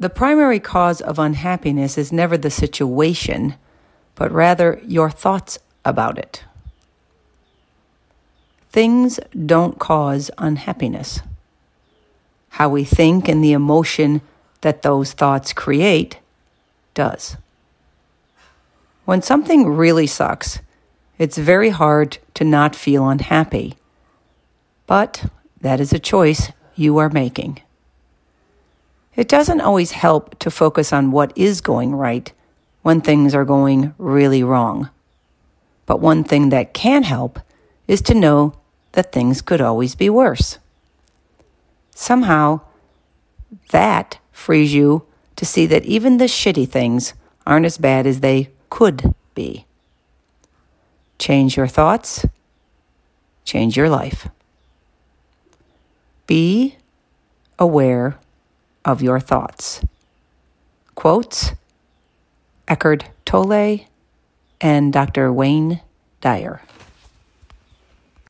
The primary cause of unhappiness is never the situation, but rather your thoughts about it. Things don't cause unhappiness. How we think and the emotion that those thoughts create does. When something really sucks, it's very hard to not feel unhappy. But that is a choice you are making. It doesn't always help to focus on what is going right when things are going really wrong. But one thing that can help is to know that things could always be worse. Somehow, that frees you to see that even the shitty things aren't as bad as they could be. Change your thoughts, change your life. Be aware of your thoughts. Quotes Eckhart Tolle and Dr. Wayne Dyer.